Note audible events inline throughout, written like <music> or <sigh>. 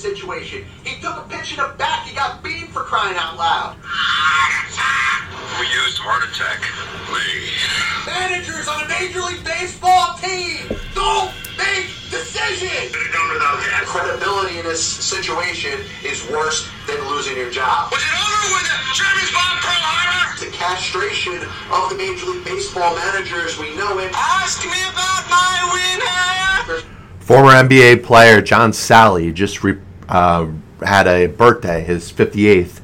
this situation. He took a pitch in the back. He got beamed for crying out loud. We used heart attack. We. Managers on a Major League Baseball team don't make decisions. Credibility in this situation is worse than losing your job. Was it over with the Germans bombed Pearl Harbor? The castration of the Major League Baseball managers, we know it. Ask me about my win hair. Former NBA player John Salley just re- uh, had a birthday, his 58th.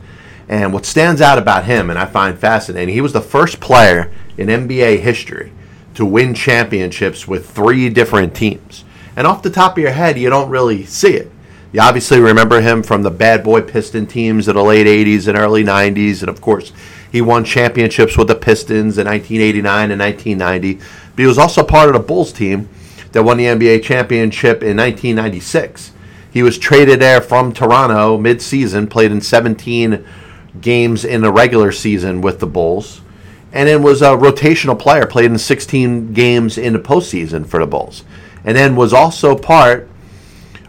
And what stands out about him, and I find fascinating, he was the first player in NBA history to win championships with three different teams. And off the top of your head, you don't really see it. You obviously remember him from the bad boy Piston teams in the late 80s and early 90s. And of course, he won championships with the Pistons in 1989 and 1990. But he was also part of the Bulls team that won the NBA championship in 1996. He was traded there from Toronto mid-season, played in 17 games in the regular season with the Bulls, and then was a rotational player, played in 16 games in the postseason for the Bulls, and then was also part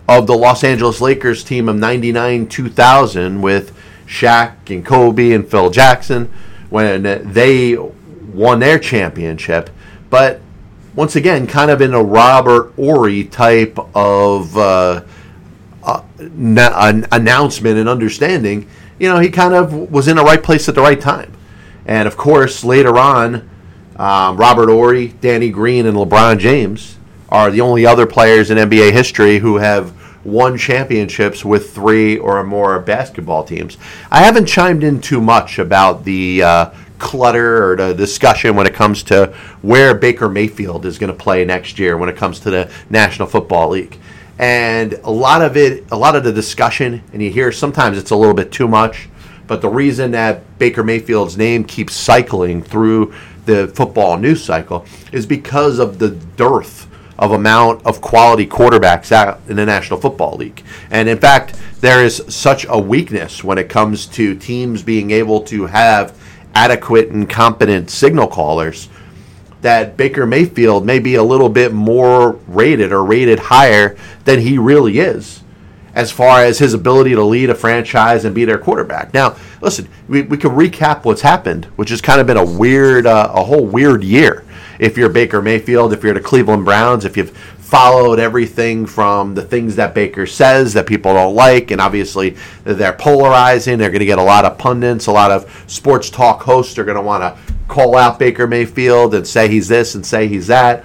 of the Los Angeles Lakers team of 99 2000 with Shaq and Kobe and Phil Jackson when they won their championship. But once again, kind of in a Robert Horry type of uh, uh, an announcement and understanding, you know, he kind of was in the right place at the right time. And of course, later on, um, Robert Horry, Danny Green, and LeBron James are the only other players in NBA history who have won championships with three or more basketball teams. I haven't chimed in too much about the uh, clutter or the discussion when it comes to where Baker Mayfield is going to play next year when it comes to the National Football League. And a lot of it, a lot of the discussion, and you hear sometimes it's a little bit too much, but the reason that Baker Mayfield's name keeps cycling through the football news cycle is because of the dearth of amount of quality quarterbacks out in the National Football League. And in fact, there is such a weakness when it comes to teams being able to have adequate and competent signal callers that Baker Mayfield may be a little bit more rated or rated higher than he really is as far as his ability to lead a franchise and be their quarterback. Now, listen, we, we can recap what's happened, which has kind of been a weird, uh, a whole weird year. If you're Baker Mayfield, if you're the Cleveland Browns, if you've followed everything from the things that Baker says that people don't like, and obviously they're polarizing. They're going to get a lot of pundits, a lot of sports talk hosts are going to want to call out Baker Mayfield and say he's this and say he's that.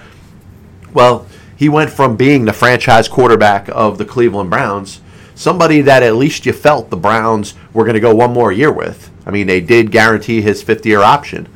Well, he went from being the franchise quarterback of the Cleveland Browns, somebody that at least you felt the Browns were going to go one more year with. I mean, they did guarantee his fifth year option.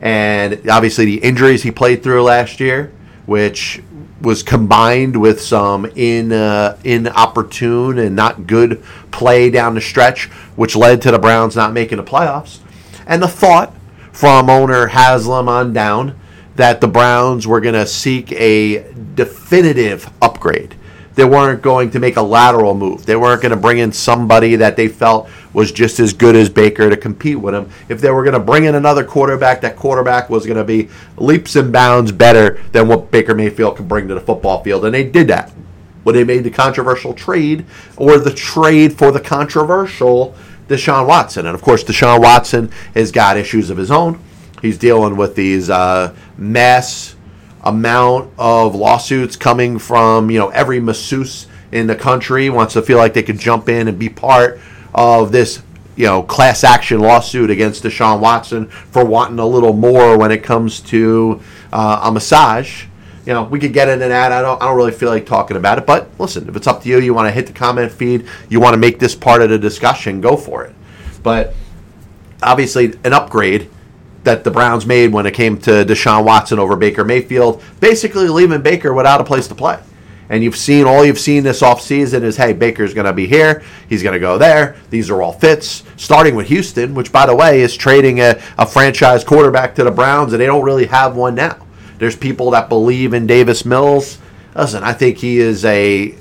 And obviously, the injuries he played through last year, which was combined with some in uh, inopportune and not good play down the stretch, which led to the Browns not making the playoffs. And the thought from owner Haslam on down that the Browns were going to seek a definitive upgrade. They weren't going to make a lateral move. They weren't going to bring in somebody that they felt was just as good as Baker to compete with him. If they were going to bring in another quarterback, that quarterback was going to be leaps and bounds better than what Baker Mayfield could bring to the football field. And they did that when they made the controversial trade or the trade for the controversial Deshaun Watson. And of course, Deshaun Watson has got issues of his own. He's dealing with these uh, mass amount of lawsuits coming from you know every masseuse in the country wants to feel like they could jump in and be part of this you know class action lawsuit against Deshaun Watson for wanting a little more when it comes to uh, a massage. You know, we could get into that. I don't. I don't really feel like talking about it. But listen, if it's up to you, you want to hit the comment feed, you want to make this part of the discussion, go for it. But obviously, an upgrade that the Browns made when it came to Deshaun Watson over Baker Mayfield, basically leaving Baker without a place to play. And you've seen all you've seen this offseason is hey, Baker's going to be here, he's going to go there. These are all fits, starting with Houston, which, by the way, is trading a, a franchise quarterback to the Browns, and they don't really have one now. There's people that believe in Davis Mills. Listen, I think he is a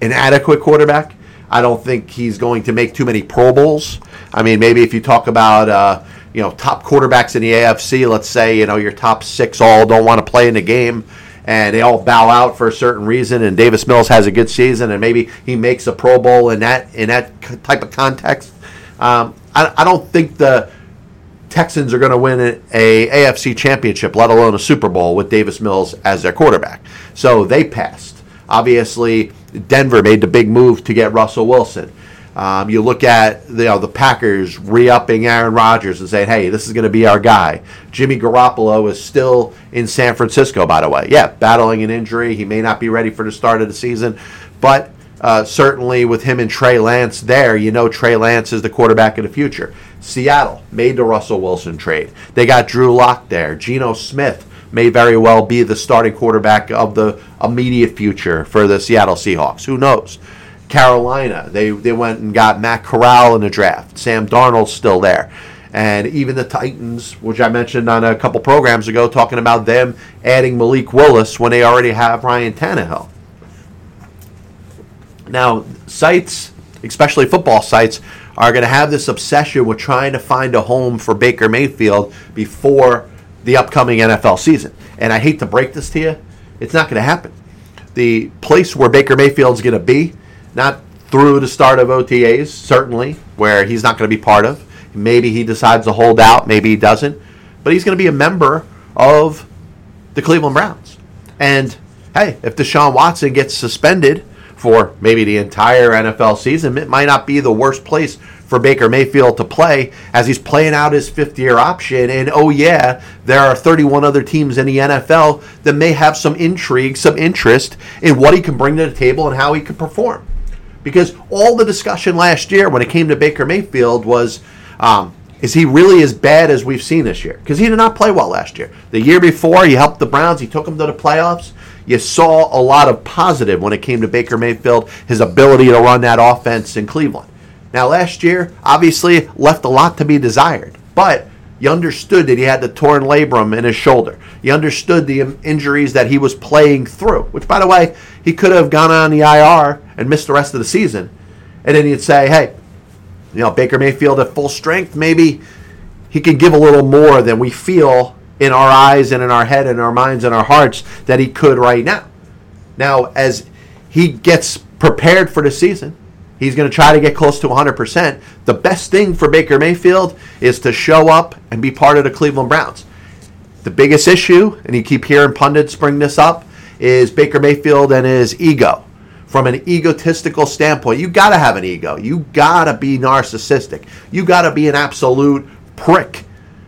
an adequate quarterback. I don't think he's going to make too many Pro Bowls. I mean, maybe if you talk about uh, you know top quarterbacks in the AFC, let's say you know your top six all don't want to play in the game, and they all bow out for a certain reason, and Davis Mills has a good season, and maybe he makes a Pro Bowl in that in that type of context. Um, I, I don't think the Texans are going to win a, AFC championship, let alone a Super Bowl, with Davis Mills as their quarterback. So they passed. Obviously, Denver made the big move to get Russell Wilson. Um, you look at you know, the Packers re-upping Aaron Rodgers and saying, "Hey, this is going to be our guy." Jimmy Garoppolo is still in San Francisco, by the way. Yeah, battling an injury. He may not be ready for the start of the season, but uh, certainly with him and Trey Lance there, you know Trey Lance is the quarterback of the future. Seattle made the Russell Wilson trade. They got Drew Lock there. Geno Smith may very well be the starting quarterback of the immediate future for the Seattle Seahawks. Who knows? Carolina, they, they went and got Matt Corral in the draft. Sam Darnold's still there. And even the Titans, which I mentioned on a couple programs ago, talking about them adding Malik Willis when they already have Ryan Tannehill. Now, sites, especially football sites, are going to have this obsession with trying to find a home for Baker Mayfield before the upcoming NFL season. And I hate to break this to you, it's not going to happen. The place where Baker Mayfield's going to be, not through the start of OTAs, certainly, where he's not going to be part of. Maybe he decides to hold out, maybe he doesn't. But he's going to be a member of the Cleveland Browns. And hey, if Deshaun Watson gets suspended, for maybe the entire NFL season, it might not be the worst place for Baker Mayfield to play as he's playing out his fifth year option. And oh, yeah, there are 31 other teams in the NFL that may have some intrigue, some interest in what he can bring to the table and how he can perform. Because all the discussion last year when it came to Baker Mayfield was um, is he really as bad as we've seen this year? Because he did not play well last year. The year before, he helped the Browns, he took them to the playoffs you saw a lot of positive when it came to Baker Mayfield, his ability to run that offense in Cleveland. Now, last year, obviously, left a lot to be desired, but you understood that he had the torn labrum in his shoulder. You understood the injuries that he was playing through, which, by the way, he could have gone on the IR and missed the rest of the season. And then you'd say, hey, you know, Baker Mayfield at full strength, maybe he could give a little more than we feel in our eyes and in our head and our minds and our hearts that he could right now. Now, as he gets prepared for the season, he's going to try to get close to 100%. The best thing for Baker Mayfield is to show up and be part of the Cleveland Browns. The biggest issue, and you keep hearing pundits bring this up, is Baker Mayfield and his ego. From an egotistical standpoint, you got to have an ego. You got to be narcissistic. You got to be an absolute prick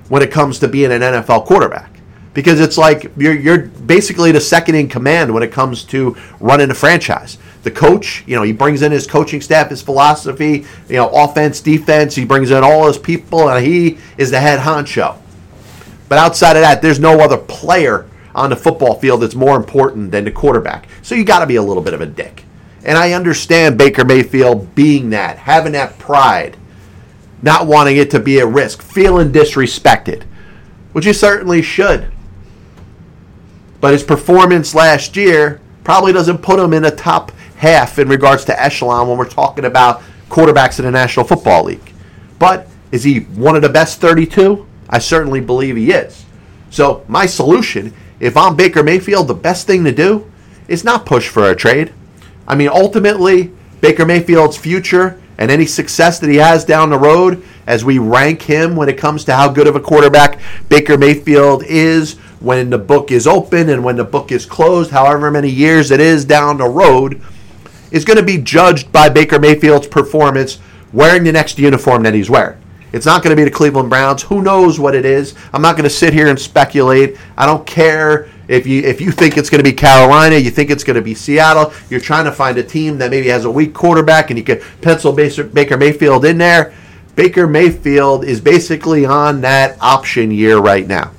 when it comes to being an NFL quarterback. Because it's like you're, you're basically the second in command when it comes to running a franchise. The coach, you know, he brings in his coaching staff, his philosophy, you know, offense, defense. He brings in all his people, and he is the head honcho. But outside of that, there's no other player on the football field that's more important than the quarterback. So you got to be a little bit of a dick. And I understand Baker Mayfield being that, having that pride not wanting it to be at risk, feeling disrespected, which he certainly should. But his performance last year probably doesn't put him in the top half in regards to echelon when we're talking about quarterbacks in the National Football League. But is he one of the best 32? I certainly believe he is. So, my solution, if I'm Baker Mayfield, the best thing to do is not push for a trade. I mean, ultimately, Baker Mayfield's future and any success that he has down the road as we rank him when it comes to how good of a quarterback Baker Mayfield is when the book is open and when the book is closed, however many years it is down the road, is going to be judged by Baker Mayfield's performance wearing the next uniform that he's wearing. It's not going to be the Cleveland Browns. Who knows what it is? I'm not going to sit here and speculate. I don't care if you if you think it's going to be Carolina, you think it's going to be Seattle, you're trying to find a team that maybe has a weak quarterback and you can pencil Baker Mayfield in there. Baker Mayfield is basically on that option year right now.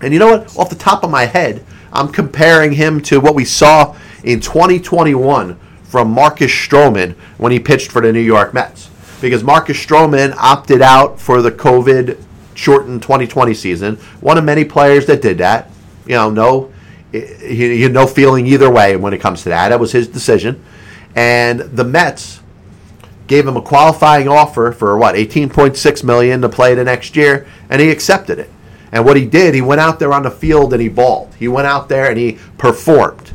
And you know what? Off the top of my head, I'm comparing him to what we saw in 2021 from Marcus Stroman when he pitched for the New York Mets. Because Marcus Stroman opted out for the COVID shortened 2020 season. One of many players that did that you know, no, he, had no feeling either way when it comes to that. That was his decision. And the Mets gave him a qualifying offer for what, 18.6 million to play the next year, and he accepted it. And what he did, he went out there on the field and he balled. He went out there and he performed.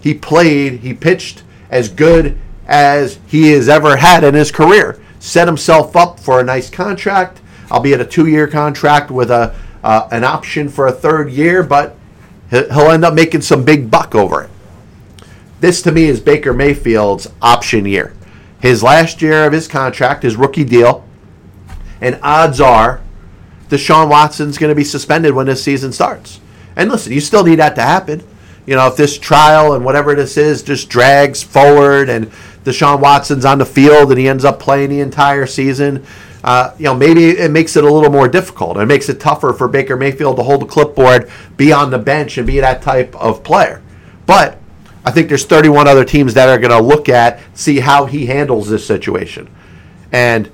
He played, he pitched as good as he has ever had in his career. Set himself up for a nice contract, albeit a two year contract with a uh, an option for a third year, but he'll end up making some big buck over it. This to me is Baker Mayfield's option year. His last year of his contract, his rookie deal, and odds are Deshaun Watson's going to be suspended when this season starts. And listen, you still need that to happen. You know, if this trial and whatever this is just drags forward and Deshaun Watson's on the field and he ends up playing the entire season, uh, you know, maybe it makes it a little more difficult. It makes it tougher for Baker Mayfield to hold the clipboard, be on the bench, and be that type of player. But I think there's 31 other teams that are going to look at, see how he handles this situation. And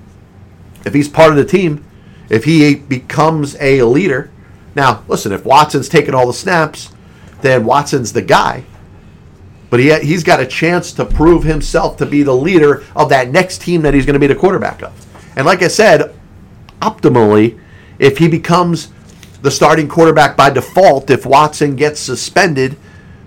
if he's part of the team, if he becomes a leader, now listen, if Watson's taking all the snaps, then Watson's the guy. But he, he's got a chance to prove himself to be the leader of that next team that he's going to be the quarterback of. And like I said, optimally, if he becomes the starting quarterback by default, if Watson gets suspended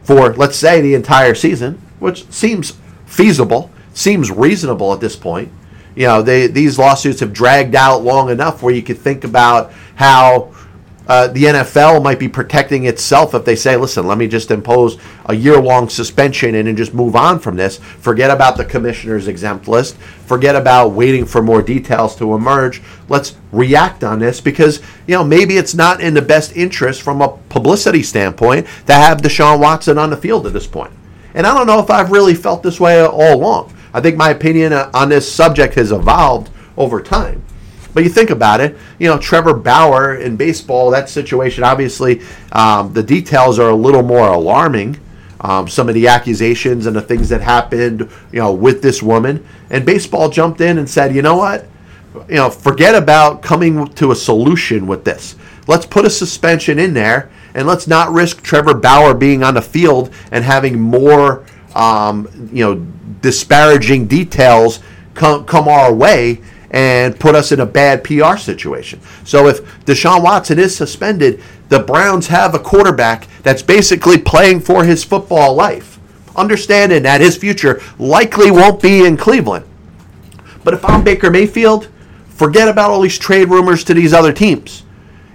for, let's say, the entire season, which seems feasible, seems reasonable at this point. You know, they, these lawsuits have dragged out long enough where you could think about how uh, the NFL might be protecting itself if they say, listen, let me just impose a year long suspension and then just move on from this. Forget about the commissioner's exempt list. Forget about waiting for more details to emerge. Let's react on this because, you know, maybe it's not in the best interest from a publicity standpoint to have Deshaun Watson on the field at this point. And I don't know if I've really felt this way all along. I think my opinion on this subject has evolved over time. But you think about it, you know, Trevor Bauer in baseball, that situation, obviously, um, the details are a little more alarming. Um, some of the accusations and the things that happened, you know, with this woman. And baseball jumped in and said, you know what? You know, forget about coming to a solution with this. Let's put a suspension in there and let's not risk Trevor Bauer being on the field and having more, um, you know, disparaging details come, come our way and put us in a bad PR situation. So if Deshaun Watson is suspended, the Browns have a quarterback that's basically playing for his football life, understanding that his future likely won't be in Cleveland. But if I'm Baker Mayfield, forget about all these trade rumors to these other teams.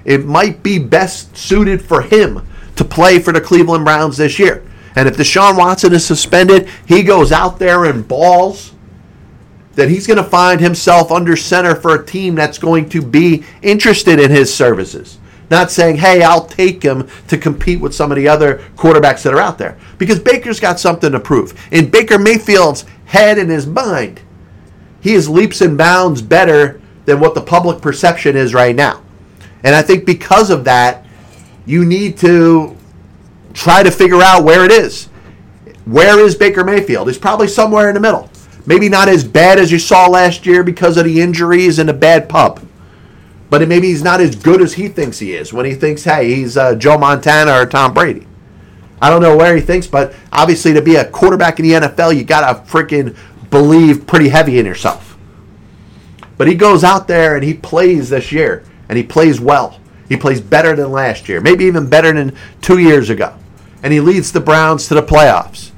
It might be best suited for him to play for the Cleveland Browns this year. And if Deshaun Watson is suspended, he goes out there and balls that he's going to find himself under center for a team that's going to be interested in his services. Not saying, hey, I'll take him to compete with some of the other quarterbacks that are out there. Because Baker's got something to prove. In Baker Mayfield's head and his mind, he is leaps and bounds better than what the public perception is right now. And I think because of that, you need to try to figure out where it is. Where is Baker Mayfield? He's probably somewhere in the middle. Maybe not as bad as you saw last year because of the injuries and a bad pup. But maybe he's not as good as he thinks he is when he thinks, hey, he's uh, Joe Montana or Tom Brady. I don't know where he thinks, but obviously to be a quarterback in the NFL, you got to freaking believe pretty heavy in yourself. But he goes out there and he plays this year, and he plays well. He plays better than last year, maybe even better than two years ago. And he leads the Browns to the playoffs.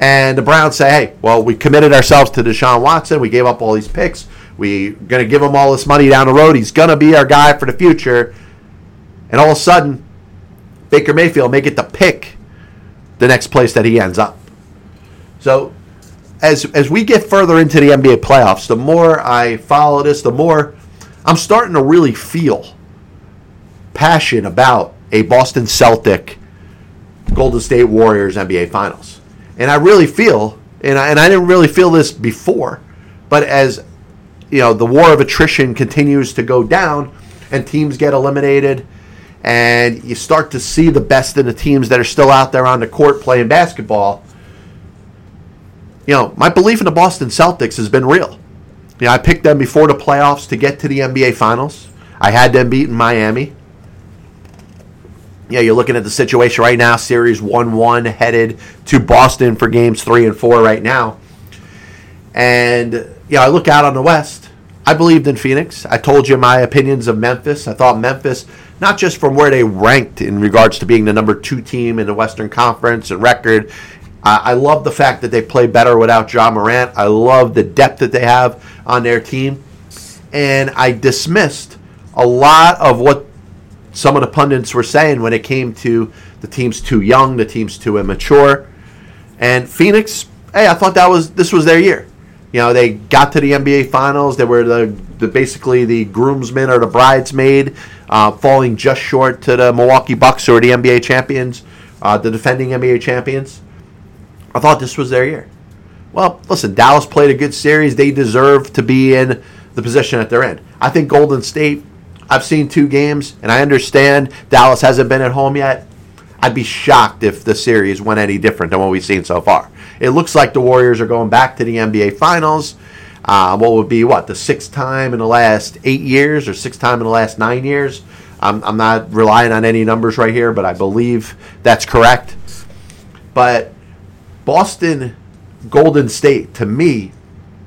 And the Browns say, hey, well, we committed ourselves to Deshaun Watson. We gave up all these picks. We're going to give him all this money down the road. He's going to be our guy for the future. And all of a sudden, Baker Mayfield may get to pick the next place that he ends up. So, as, as we get further into the NBA playoffs, the more I follow this, the more I'm starting to really feel passion about a Boston Celtic Golden State Warriors NBA Finals. And I really feel, and I, and I didn't really feel this before, but as you know, the war of attrition continues to go down, and teams get eliminated, and you start to see the best in the teams that are still out there on the court playing basketball. You know, my belief in the Boston Celtics has been real. You know, I picked them before the playoffs to get to the NBA Finals. I had them beating Miami yeah, you're looking at the situation right now, series 1 1 headed to Boston for games three and four right now. And, yeah, I look out on the West. I believed in Phoenix. I told you my opinions of Memphis. I thought Memphis, not just from where they ranked in regards to being the number two team in the Western Conference and record, uh, I love the fact that they play better without Ja Morant. I love the depth that they have on their team. And I dismissed a lot of what some of the pundits were saying when it came to the team's too young, the team's too immature. And Phoenix, hey, I thought that was this was their year. You know, they got to the NBA Finals. They were the, the basically the groomsmen or the bridesmaid, uh, falling just short to the Milwaukee Bucks, who are the NBA champions, uh, the defending NBA champions. I thought this was their year. Well, listen, Dallas played a good series. They deserve to be in the position that they're in. I think Golden State. I've seen two games, and I understand Dallas hasn't been at home yet. I'd be shocked if the series went any different than what we've seen so far. It looks like the Warriors are going back to the NBA Finals. Uh, what would be what the sixth time in the last eight years, or sixth time in the last nine years? I'm, I'm not relying on any numbers right here, but I believe that's correct. But Boston Golden State to me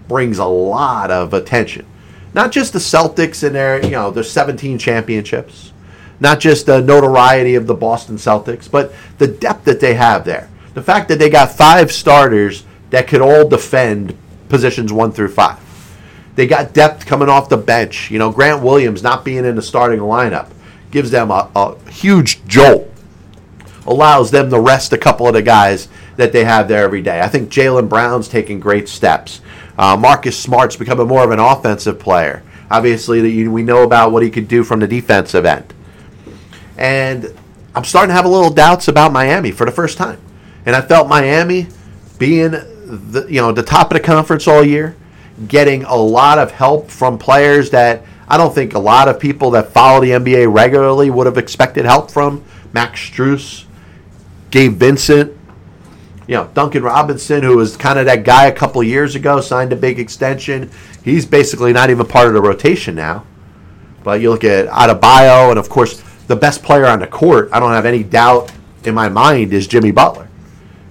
brings a lot of attention. Not just the Celtics and their, you know, their 17 championships, not just the notoriety of the Boston Celtics, but the depth that they have there. The fact that they got five starters that could all defend positions one through five. They got depth coming off the bench. You know, Grant Williams not being in the starting lineup gives them a, a huge jolt. Allows them to rest a couple of the guys that they have there every day. I think Jaylen Brown's taking great steps. Uh, Marcus Smart's becoming more of an offensive player. Obviously, that we know about what he could do from the defensive end. And I'm starting to have a little doubts about Miami for the first time. And I felt Miami being the you know the top of the conference all year, getting a lot of help from players that I don't think a lot of people that follow the NBA regularly would have expected help from. Max Strus, Gabe Vincent, you know Duncan Robinson, who was kind of that guy a couple years ago, signed a big extension. He's basically not even part of the rotation now. But you look at Adebayo, and of course the best player on the court. I don't have any doubt in my mind is Jimmy Butler.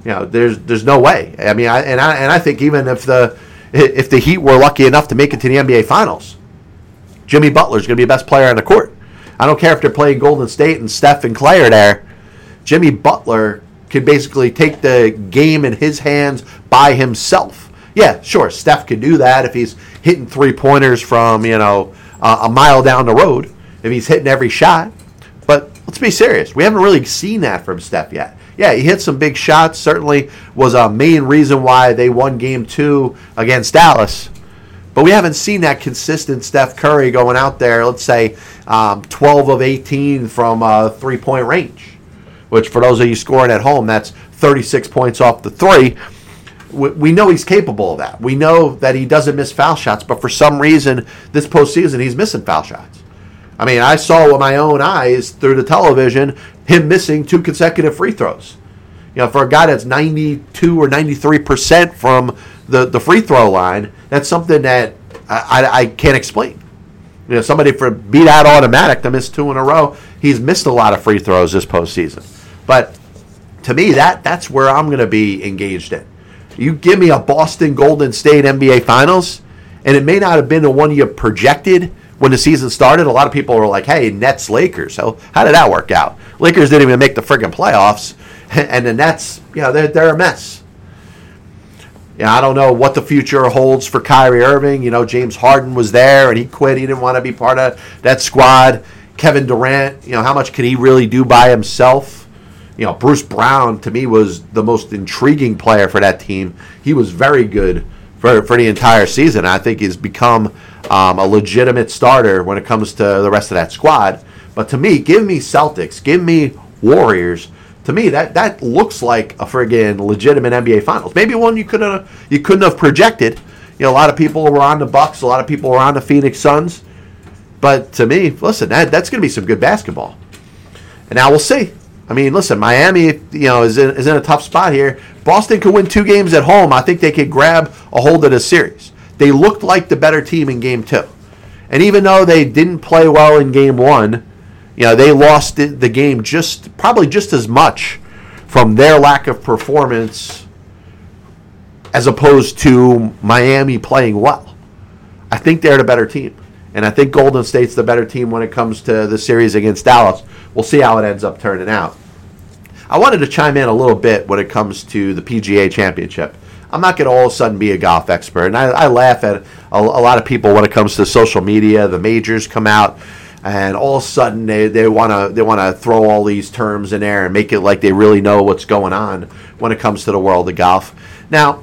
You know, there's there's no way. I mean, I, and I and I think even if the if the Heat were lucky enough to make it to the NBA Finals, Jimmy Butler's going to be the best player on the court. I don't care if they're playing Golden State and Steph and Clay are there. Jimmy Butler could basically take the game in his hands by himself. Yeah, sure, Steph could do that if he's hitting three pointers from you know uh, a mile down the road. If he's hitting every shot, but let's be serious, we haven't really seen that from Steph yet yeah, he hit some big shots. Certainly was a main reason why they won game two against Dallas. But we haven't seen that consistent Steph Curry going out there, let's say um, 12 of 18 from uh, three point range, which for those of you scoring at home, that's 36 points off the three. We, know he's capable of that. We know that he doesn't miss foul shots, but for some reason, this postseason, he's missing foul shots. I mean, I saw with my own eyes through the television him missing two consecutive free throws. You know, for a guy that's 92 or 93 percent from the, the free throw line, that's something that I, I, I can't explain. You know, somebody for beat out automatic to miss two in a row, he's missed a lot of free throws this postseason. But to me, that that's where I'm going to be engaged in. You give me a Boston Golden State NBA Finals, and it may not have been the one you projected when the season started, a lot of people were like, "Hey, Nets Lakers." So how did that work out? Lakers didn't even make the friggin' playoffs, <laughs> and the Nets, you know, they're they're a mess. Yeah, I don't know what the future holds for Kyrie Irving. You know, James Harden was there and he quit. He didn't want to be part of that squad. Kevin Durant, you know, how much could he really do by himself? You know, Bruce Brown to me was the most intriguing player for that team. He was very good for, for the entire season. I think he's become um, a legitimate starter when it comes to the rest of that squad. But to me, give me Celtics, give me Warriors. To me, that that looks like a friggin' legitimate NBA Finals. Maybe one you couldn't you couldn't have projected. You know, a lot of people were on the Bucks, a lot of people were on the Phoenix Suns. But to me, listen, that, that's going to be some good basketball. And now we'll see. I mean, listen, Miami, you know, is in, is in a tough spot here. Boston could win two games at home. I think they could grab a hold of the series. They looked like the better team in game two. And even though they didn't play well in game one, you know, they lost the game just probably just as much from their lack of performance as opposed to Miami playing well. I think they're the better team. And I think Golden State's the better team when it comes to the series against Dallas. We'll see how it ends up turning out. I wanted to chime in a little bit when it comes to the PGA Championship. I'm not going to all of a sudden be a golf expert. And I, I laugh at a, a, lot of people when it comes to social media. The majors come out, and all of a sudden they, want to they want to throw all these terms in there and make it like they really know what's going on when it comes to the world of golf. Now,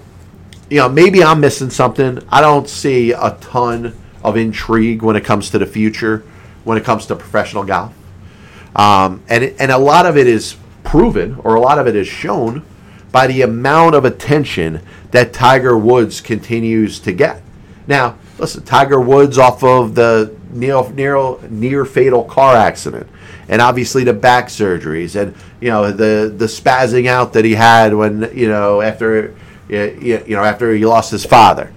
you know, maybe I'm missing something. I don't see a ton of intrigue when it comes to the future, when it comes to professional golf. Um, and, and a lot of it is proven, or a lot of it is shown, by the amount of attention that Tiger Woods continues to get. Now, listen, Tiger Woods off of the near, near, near fatal car accident, and obviously the back surgeries, and you know the the spazzing out that he had when you know after you know after he lost his father.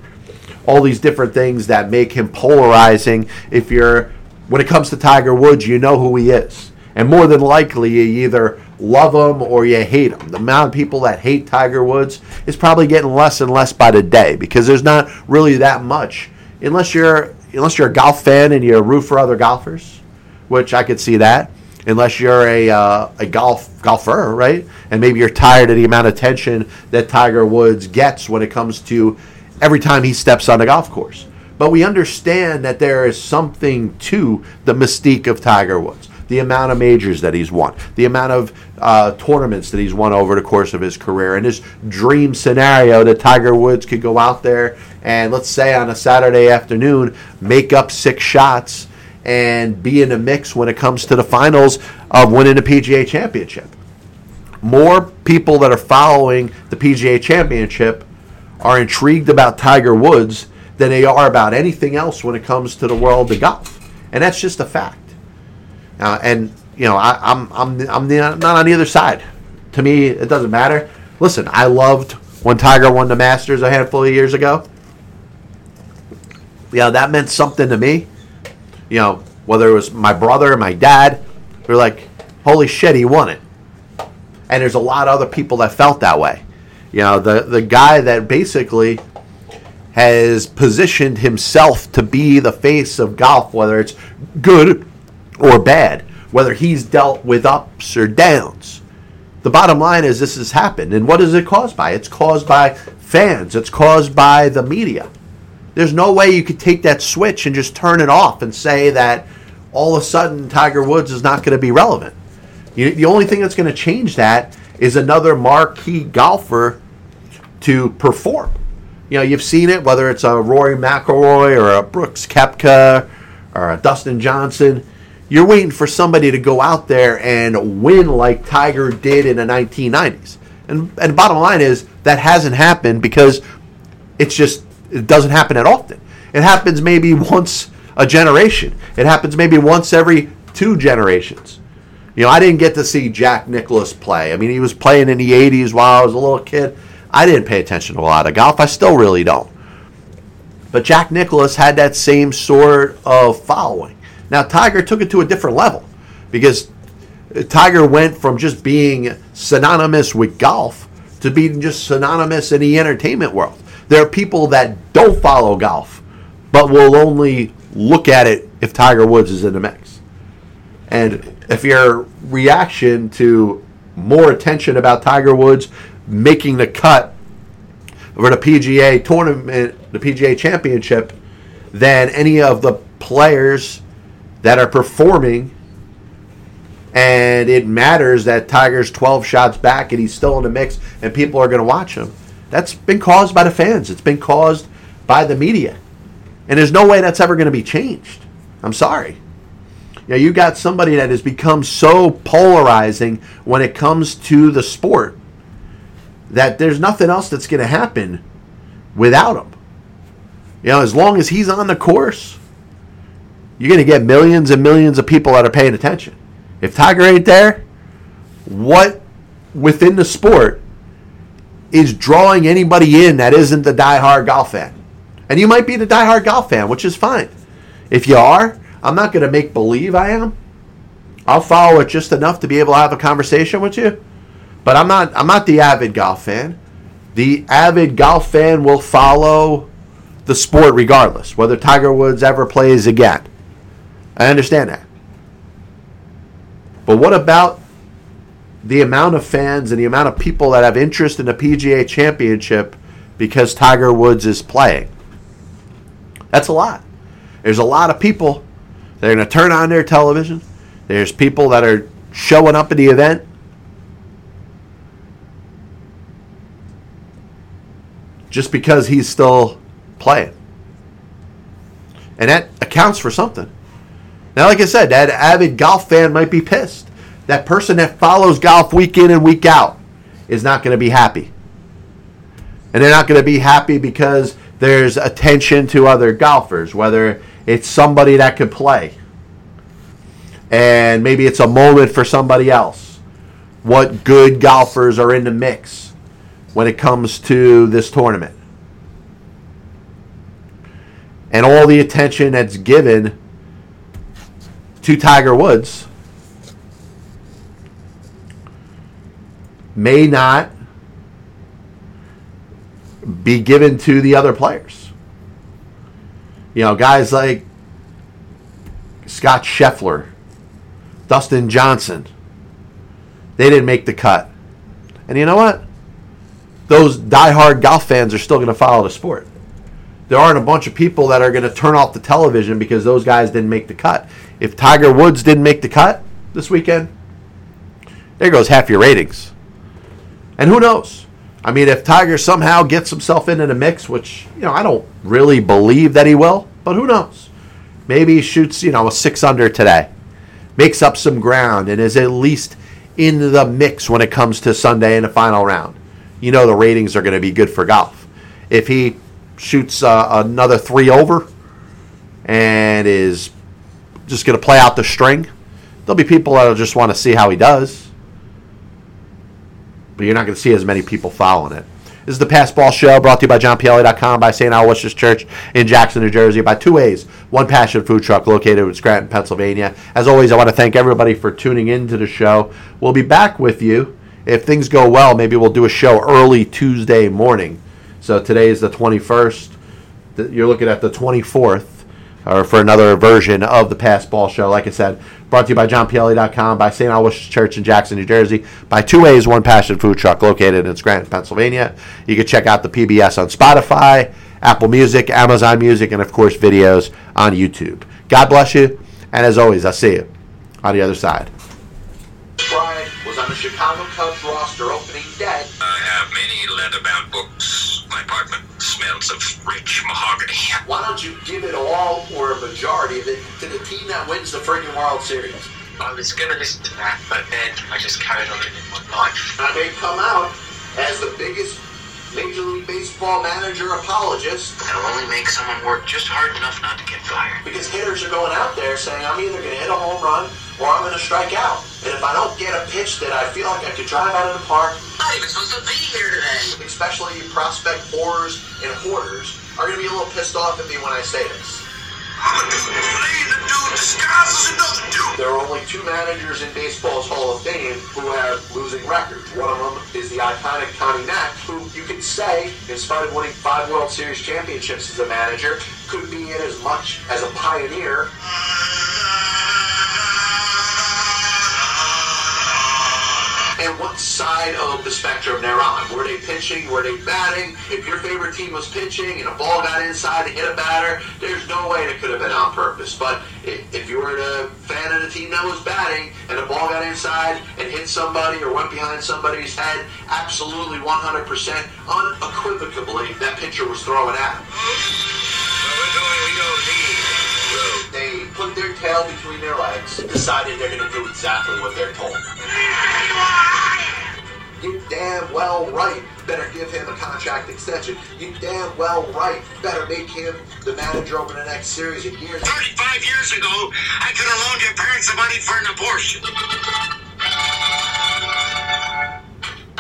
All these different things that make him polarizing. If you're when it comes to Tiger Woods, you know who he is, and more than likely you either love him or you hate him. The amount of people that hate Tiger Woods is probably getting less and less by the day because there's not really that much unless you're unless you're a golf fan and you root for other golfers, which I could see that. Unless you're a uh, a golf golfer, right? And maybe you're tired of the amount of attention that Tiger Woods gets when it comes to every time he steps on the golf course. But we understand that there is something to the mystique of Tiger Woods the amount of majors that he's won, the amount of uh, tournaments that he's won over the course of his career, and his dream scenario that Tiger Woods could go out there and, let's say, on a Saturday afternoon, make up six shots and be in the mix when it comes to the finals of winning a PGA championship. More people that are following the PGA championship are intrigued about Tiger Woods than they are about anything else when it comes to the world of golf. And that's just a fact. Uh, and you know, I, am I'm I'm, I'm not on the other side. To me, it doesn't matter. Listen, I loved when Tiger won the Masters a handful of years ago. You know, that meant something to me. You know, whether it was my brother or my dad, they're like, "Holy shit, he won it!" And there's a lot of other people that felt that way. You know, the the guy that basically has positioned himself to be the face of golf, whether it's good or bad, whether he's dealt with ups or downs. The bottom line is this has happened. And what is it caused by? It's caused by fans, it's caused by the media. There's no way you could take that switch and just turn it off and say that all of a sudden Tiger Woods is not going to be relevant. You, the only thing that's going to change that is another marquee golfer to perform. You know, you've seen it, whether it's a Rory McIlroy or a Brooks Koepka or a Dustin Johnson you're waiting for somebody to go out there and win like Tiger did in the 1990s. And and bottom line is that hasn't happened because it's just it doesn't happen that often. It happens maybe <laughs> once a generation. It happens maybe once every two generations. You know, I didn't get to see Jack Nicklaus play. I mean, he was playing in the 80s while I was a little kid. I didn't pay attention to a lot of golf. I still really don't. But Jack Nicklaus had that same sort of following. Now, Tiger took it to a different level because Tiger went from just being synonymous with golf to being just synonymous in the entertainment world. There are people that don't follow golf, but will only look at it if Tiger Woods is in the mix. And if your reaction to more attention about Tiger Woods making the cut for the PGA tournament, the PGA championship, than any of the players that are performing and it matters that Tiger's 12 shots back and he's still in the mix and people are going to watch him. That's been caused by the fans. It's been caused by the media. And there's no way that's ever going to be changed. I'm sorry. You know, you got somebody that has become so polarizing when it comes to the sport that there's nothing else that's going to happen without him. You know, as long as he's on the course, you're going to get millions and millions of people that are paying attention. If Tiger ain't there, what within the sport is drawing anybody in that isn't the die-hard golf fan? And you might be the die-hard golf fan, which is fine. If you are, I'm not going to make believe I am. I'll follow it just enough to be able to have a conversation with you. But I'm not I'm not the avid golf fan. The avid golf fan will follow the sport regardless, whether Tiger Woods ever plays again. I understand that. But what about the amount of fans and the amount of people that have interest in the PGA championship because Tiger Woods is playing? That's a lot. There's a lot of people that are going to turn on their television. There's people that are showing up at the event. Just because he's still playing. And that accounts for something. Now, like I said, that avid golf fan might be pissed. That person that follows golf week in and week out is not going to be happy. And they're not going to be happy because there's attention to other golfers, whether it's somebody that could play and maybe it's a moment for somebody else. What good golfers are in the mix when it comes to this tournament? And all the attention that's given to Tiger Woods may not be given to the other players. You know, guys like Scott Scheffler, Dustin Johnson, they didn't make the cut. And you know what? Those die-hard golf fans are still going to follow the sport. There aren't a bunch of people that are going to turn off the television because those guys didn't make the cut. If Tiger Woods didn't make the cut this weekend, there goes half your ratings. And who knows? I mean, if Tiger somehow gets himself into the mix, which, you know, I don't really believe that he will, but who knows? Maybe he shoots, you know, a six under today, makes up some ground, and is at least in the mix when it comes to Sunday in the final round. You know, the ratings are going to be good for golf. If he shoots uh, another three over and is just going to play out the string, there'll be people that'll just want to see how he does but you're not going to see as many people following it. This is the Pass Ball Show brought to you by JohnPielli.com, by St. Aloysius Church in Jackson, New Jersey, by Two Ways, One Passion Food Truck located in Scranton, Pennsylvania. As always, I want to thank everybody for tuning in to the show. We'll be back with you. If things go well, maybe we'll do a show early Tuesday morning. So today is the 21st. You're looking at the 24th or for another version of the Pass Ball Show. Like I said, brought to you by JohnPielli.com, by St. Aloysius Church in Jackson, New Jersey, by Two Ways, One Passion Food Truck located in Scranton, Pennsylvania. You can check out the PBS on Spotify, Apple Music, Amazon Music, and of course, videos on YouTube. God bless you, and as always, I'll see you on the other side. Bryant was on the Chicago Cubs roster opening day. I have many leather-bound books. My apartment smells of rich mahogany. Why don't you give it all or a majority of it to the team that wins the friggin' World Series? I was gonna listen to that, but then I just carried on living my life. And they come out as the biggest Major League Baseball manager apologist That'll only make someone work just hard enough not to get fired. because hitters are going out there saying, I'm either going to hit a home run or I'm going to strike out. And if I don't get a pitch that I feel like I could drive out of the park, I'm Not even supposed to be here today. especially prospect whores and hoarders, are going to be a little pissed off at me when I say this. I'm a laser dude disguised as another dude. There are only two managers in baseball's Hall of Fame who have losing records. One of them is the iconic Connie Mack, who you could say, in spite of winning five World Series championships as a manager, could be in as much as a pioneer mm. And what side of the spectrum they're on. Were they pitching? Were they batting? If your favorite team was pitching and a ball got inside and hit a batter, there's no way it could have been on purpose. But if, you were a fan of the team that was batting and the ball got inside and hit somebody or went behind somebody's head, absolutely 100% unequivocally that pitcher was throwing at him. Put their tail between their legs, decided they're going to do exactly what they're told. You damn well right better give him a contract extension. You damn well right better make him the manager over the next series of years. 35 years ago, I could have loaned your parents the money for an abortion.